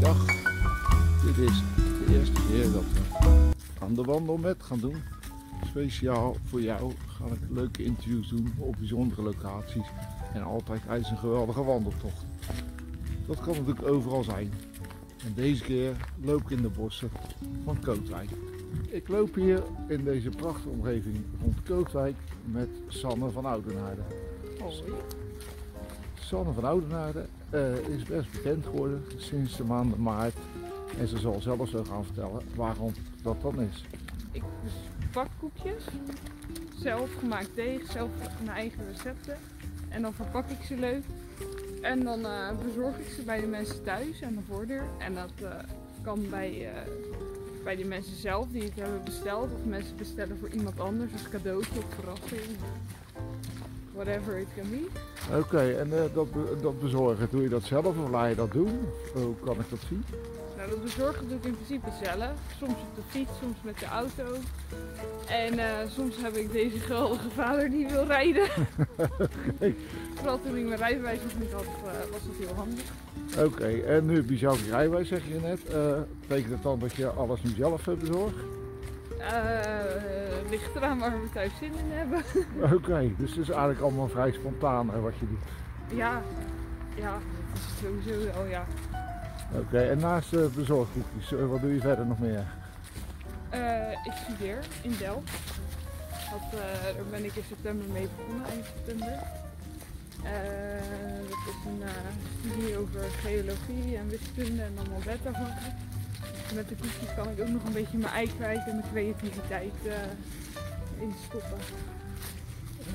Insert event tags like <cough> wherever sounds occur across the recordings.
Goedemiddag. Dit is de eerste keer dat we aan de wandel met gaan doen. Speciaal voor jou ga ik leuke interviews doen op bijzondere locaties. En altijd tijdens een geweldige wandeltocht. Dat kan natuurlijk overal zijn. En deze keer loop ik in de bossen van Kootwijk. Ik loop hier in deze prachtige omgeving rond Kootwijk met Sanne van Oudenaarde. Sanne van Oudenaarde eh, is best bekend geworden sinds de maand maart. En ze zal zelf zo gaan vertellen waarom dat dan is. Ik bak koekjes, zelf gemaakt deeg, zelf mijn eigen recepten. En dan verpak ik ze leuk. En dan eh, bezorg ik ze bij de mensen thuis aan de voordeur. En dat eh, kan bij, bij de mensen zelf die het hebben besteld. Of mensen bestellen voor iemand anders als cadeautje of verrassing. Whatever it can be. Oké, en eh, dat, dat bezorgen, doe je dat zelf of laat je dat doen? Hoe kan ik dat zien? Nou, dat bezorgen doe ik in principe zelf. Soms op de fiets, soms met de auto. En eh, soms heb ik deze geweldige vader die wil rijden. Vooral toen ik mijn rijbewijs nog niet had, eh, was dat heel handig. Oké, en nu heb je zelf je rijbewijs, zeg je net. Betekent dat dan dat je alles nu zelf bezorgt? Ligt eraan waar we thuis zin in hebben. <laughs> Oké, dus het is eigenlijk allemaal vrij spontaan eh, wat je doet. ja, ja, dat is sowieso wel, ja. Oké, en naast de bezorgkoekjes, eh, wat doe je verder nog meer? Eh, ik studeer in Delft. Dat, eh, daar ben ik in september mee begonnen, eind september. Dat is een studie over geologie en wiskunde en allemaal beta-vakken. Met de koekjes kan ik ook nog een beetje mijn ei kwijt en mijn creativiteit instoppen.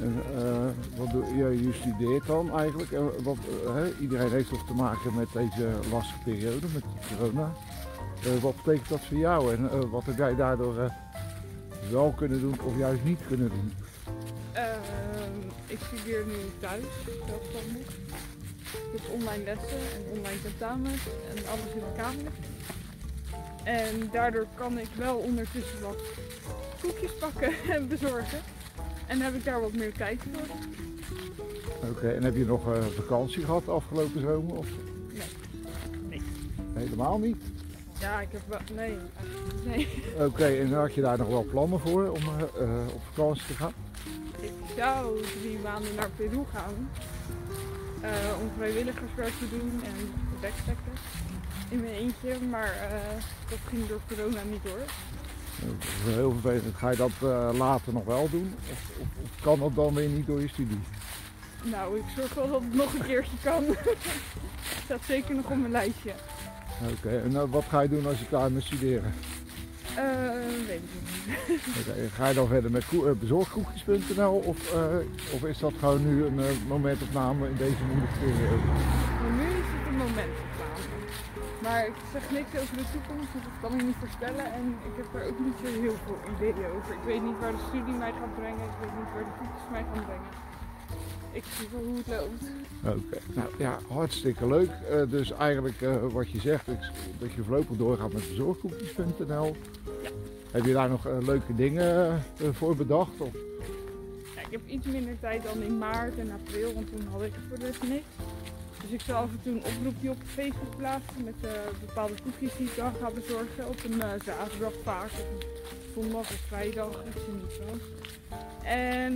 En, eh, wat doe je? Je studeert dan eigenlijk. En wat, eh, iedereen heeft toch te maken met deze lastige periode, met corona. Wat betekent dat voor jou en wat heb jij daardoor wel kunnen doen of juist niet kunnen doen? Ehm, ik studeer nu thuis, zelfstandig. Ik heb online lessen en online tentamens en alles in mijn kamer. En daardoor kan ik wel ondertussen wat koekjes pakken <laughs> en bezorgen. En heb ik daar wat meer tijd voor. Oké, en heb je nog eh, vakantie gehad afgelopen zomer? Of? Nee. Nee. Helemaal niet? Ja, ik heb wel... Nee, nee. <laughs> Oké, en had je daar nog wel plannen voor om eh, eh, op vakantie te gaan? Ik zou drie maanden naar Peru gaan. Eh, om vrijwilligerswerk te doen en backpacken. In mijn eentje, maar eh, dat ging door corona niet door. Dat is heel vervelend. Ga je dat eh, later nog wel doen? Of, of, of kan dat dan weer niet door je studie? Nou, ik zorg wel dat het nog een keertje kan. <laughs> Staat zeker nog op mijn lijstje. Oké, en wat ga je doen als je klaar bent met studeren? Ga je dan verder met eh, bezorgkoekjes.nl of, eh, of is dat gewoon nu een eh, momentopname in deze moeilijke periode? Maar nu is het een moment Maar ik zeg niks over de toekomst, dus dat kan ik niet voorspellen. En ik heb er ook niet zo heel veel ideeën over. Ik weet niet waar de studie mij gaat brengen. Ik weet niet waar de koekjes mij gaan brengen. Ik zie wel hoe het loopt. Oké, nou ja, hartstikke leuk. Dus eigenlijk wat je zegt, ik- dat je voorlopig doorgaat met bezorgkoekjes.nl. Ja. Heb je daar nog eh, leuke dingen eh, voor bedacht? Of? Ik heb iets minder tijd dan in maart en april, want toen had ik voor de rest niks. Dus ik zal af en toe een oproepje op Facebook plaatsen met eh, bepaalde koekjes die ik dan ga bezorgen. Op een eh, zaterdag vaak, of een zondag of vrijdag, iets in trant. En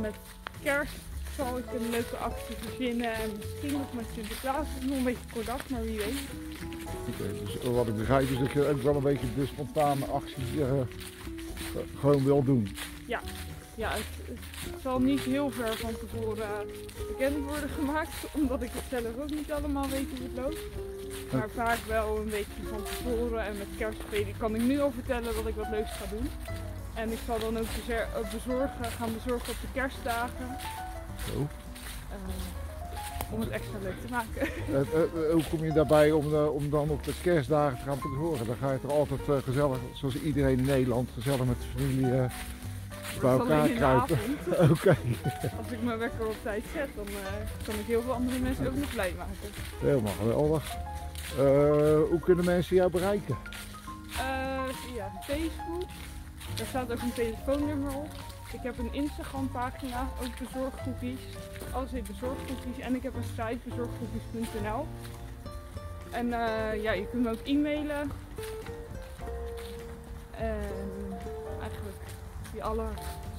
met kerst zal ik een leuke actie verzinnen en misschien nog met Sinterklaas. Het is nog een beetje kort af, maar wie weet. Oké, dus wat ik begrijp is dat je ook wel een beetje de spontane acties eh, gewoon wil doen. Ja, het, het zal niet heel ver van tevoren eh, bekend worden gemaakt, <laughs> omdat ik het zelf ook niet allemaal weet hoe het loopt. Maar vaak wel een beetje van tevoren en met kerstspelen kan ik nu al vertellen dat ik wat leuks ga doen. En ik zal dan ook eh, bezorgen, gaan bezorgen op de kerstdagen. Zo. eh, om het extra leuk te maken. Eh, eh, hoe kom je daarbij om, eh, om dan op de kerstdagen te gaan bezorgen? Dan ga je toch altijd gezellig, zoals iedereen in Nederland, gezellig met de familie eh, bij elkaar kruipen. avond. <laughs> Oké, Als ik mijn wekker op tijd zet, dan eh, kan ik heel veel andere mensen ook nog blij maken. helemaal geweldig. Eh, hoe kunnen mensen jou bereiken? Eh, via Facebook. Daar staat ook een telefoonnummer op. Ik heb een Instagram pagina, ook bezorgkoekies. Alles heet bezorgkoekies. En ik heb een site bezorgkoekies.nl. En eh, ja, je kunt me ook e-mailen. En eigenlijk via alle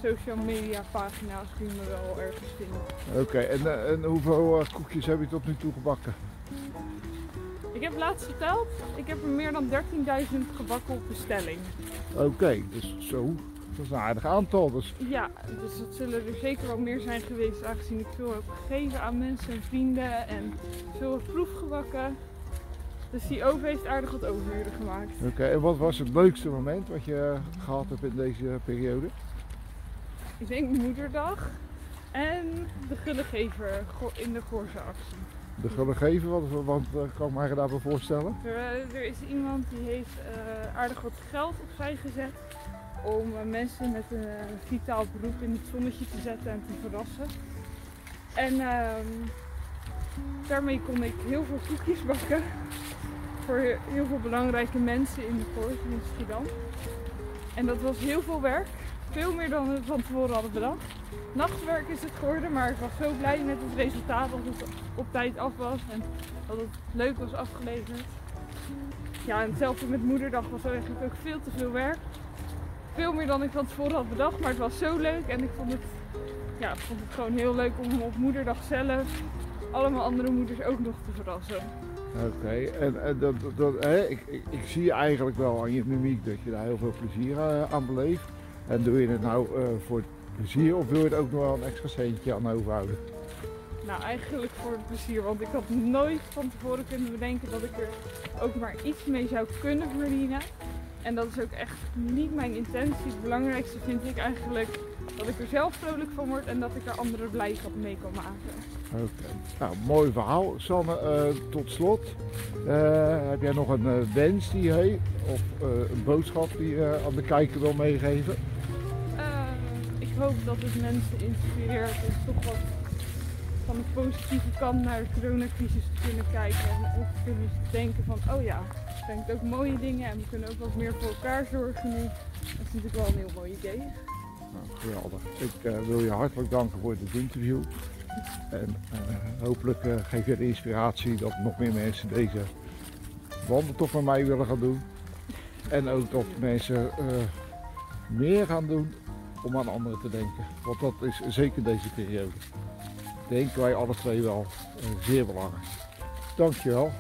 social media pagina's kun je me wel ergens vinden. Oké, en, eh, en hoeveel eh, koekjes heb je tot nu toe gebakken? Ik heb laatst geteld, ik heb er meer dan 13.000 gebakken op bestelling. Oké, dus zo. Dat is een aardig aantal. Dus, Ja, dus dat zullen er zeker wel meer zijn geweest, aangezien ik veel heb gegeven aan mensen en vrienden en veel heb proefgebakken. Dus die oven heeft aardig wat overuren gemaakt. Oké, en wat was het leukste moment wat je gehad hebt in deze periode? Ik denk moederdag en de gullegever in de Goorse actie. De gullegever, want uh, kan ik me daarbij voorstellen. Er, eh, er is iemand die heeft eh, aardig wat geld opzij gezet om eh, mensen met een eh, vitaal beroep in het zonnetje te zetten en te verrassen. En ehm, daarmee kon ik heel veel koekjes bakken voor heel veel belangrijke mensen in de Goors in. En dat was heel veel werk, veel meer dan we van tevoren hadden bedacht. Nachtwerk is het geworden, maar ik was zo blij met het resultaat dat het op tijd af was en dat het leuk was afgeleverd. Ja, en hetzelfde met moederdag was eigenlijk ook veel te veel werk. Veel meer dan ik van tevoren had bedacht, maar het was zo leuk en ik vond het, ja, ik vond het gewoon heel leuk om op moederdag zelf allemaal andere moeders ook nog te verrassen. Oké, en, en dat, dat, hè, ik, ik, ik zie eigenlijk wel aan je mimiek dat je daar heel veel plezier eh, aan beleeft. En doe je het nou eh, voor het plezier of wil je er ook nog wel een extra centje aan overhouden? Nou, eigenlijk voor het plezier, want ik had nooit van tevoren kunnen bedenken dat ik er ook maar iets mee zou kunnen verdienen. En dat is ook echt niet mijn intentie. Het belangrijkste vind ik eigenlijk dat ik er zelf vrolijk van word en dat ik er anderen blij van mee kan maken. Oké, nou mooi verhaal. Sanne, eh, tot slot, eh, heb jij nog een eh, wens die je heeft of een boodschap die je aan de kijker wil meegeven? Ik hoop dat het mensen inspireert om toch wat van de positieve kant naar de coronacrisis te kunnen kijken. En ook kunnen denken van, oh ja, brengt ook mooie dingen en we kunnen ook wat meer voor elkaar zorgen nu. Dat is natuurlijk wel een heel mooi idee. Nou, geweldig. Ik eh, wil je hartelijk danken voor dit interview. En eh, hopelijk eh, geef je de inspiratie dat nog meer mensen deze wandeltocht met mij willen gaan doen. En ook dat mensen meer gaan doen om aan anderen te denken. Want dat is zeker deze periode. Denken wij alle twee wel zeer belangrijk. Dankjewel.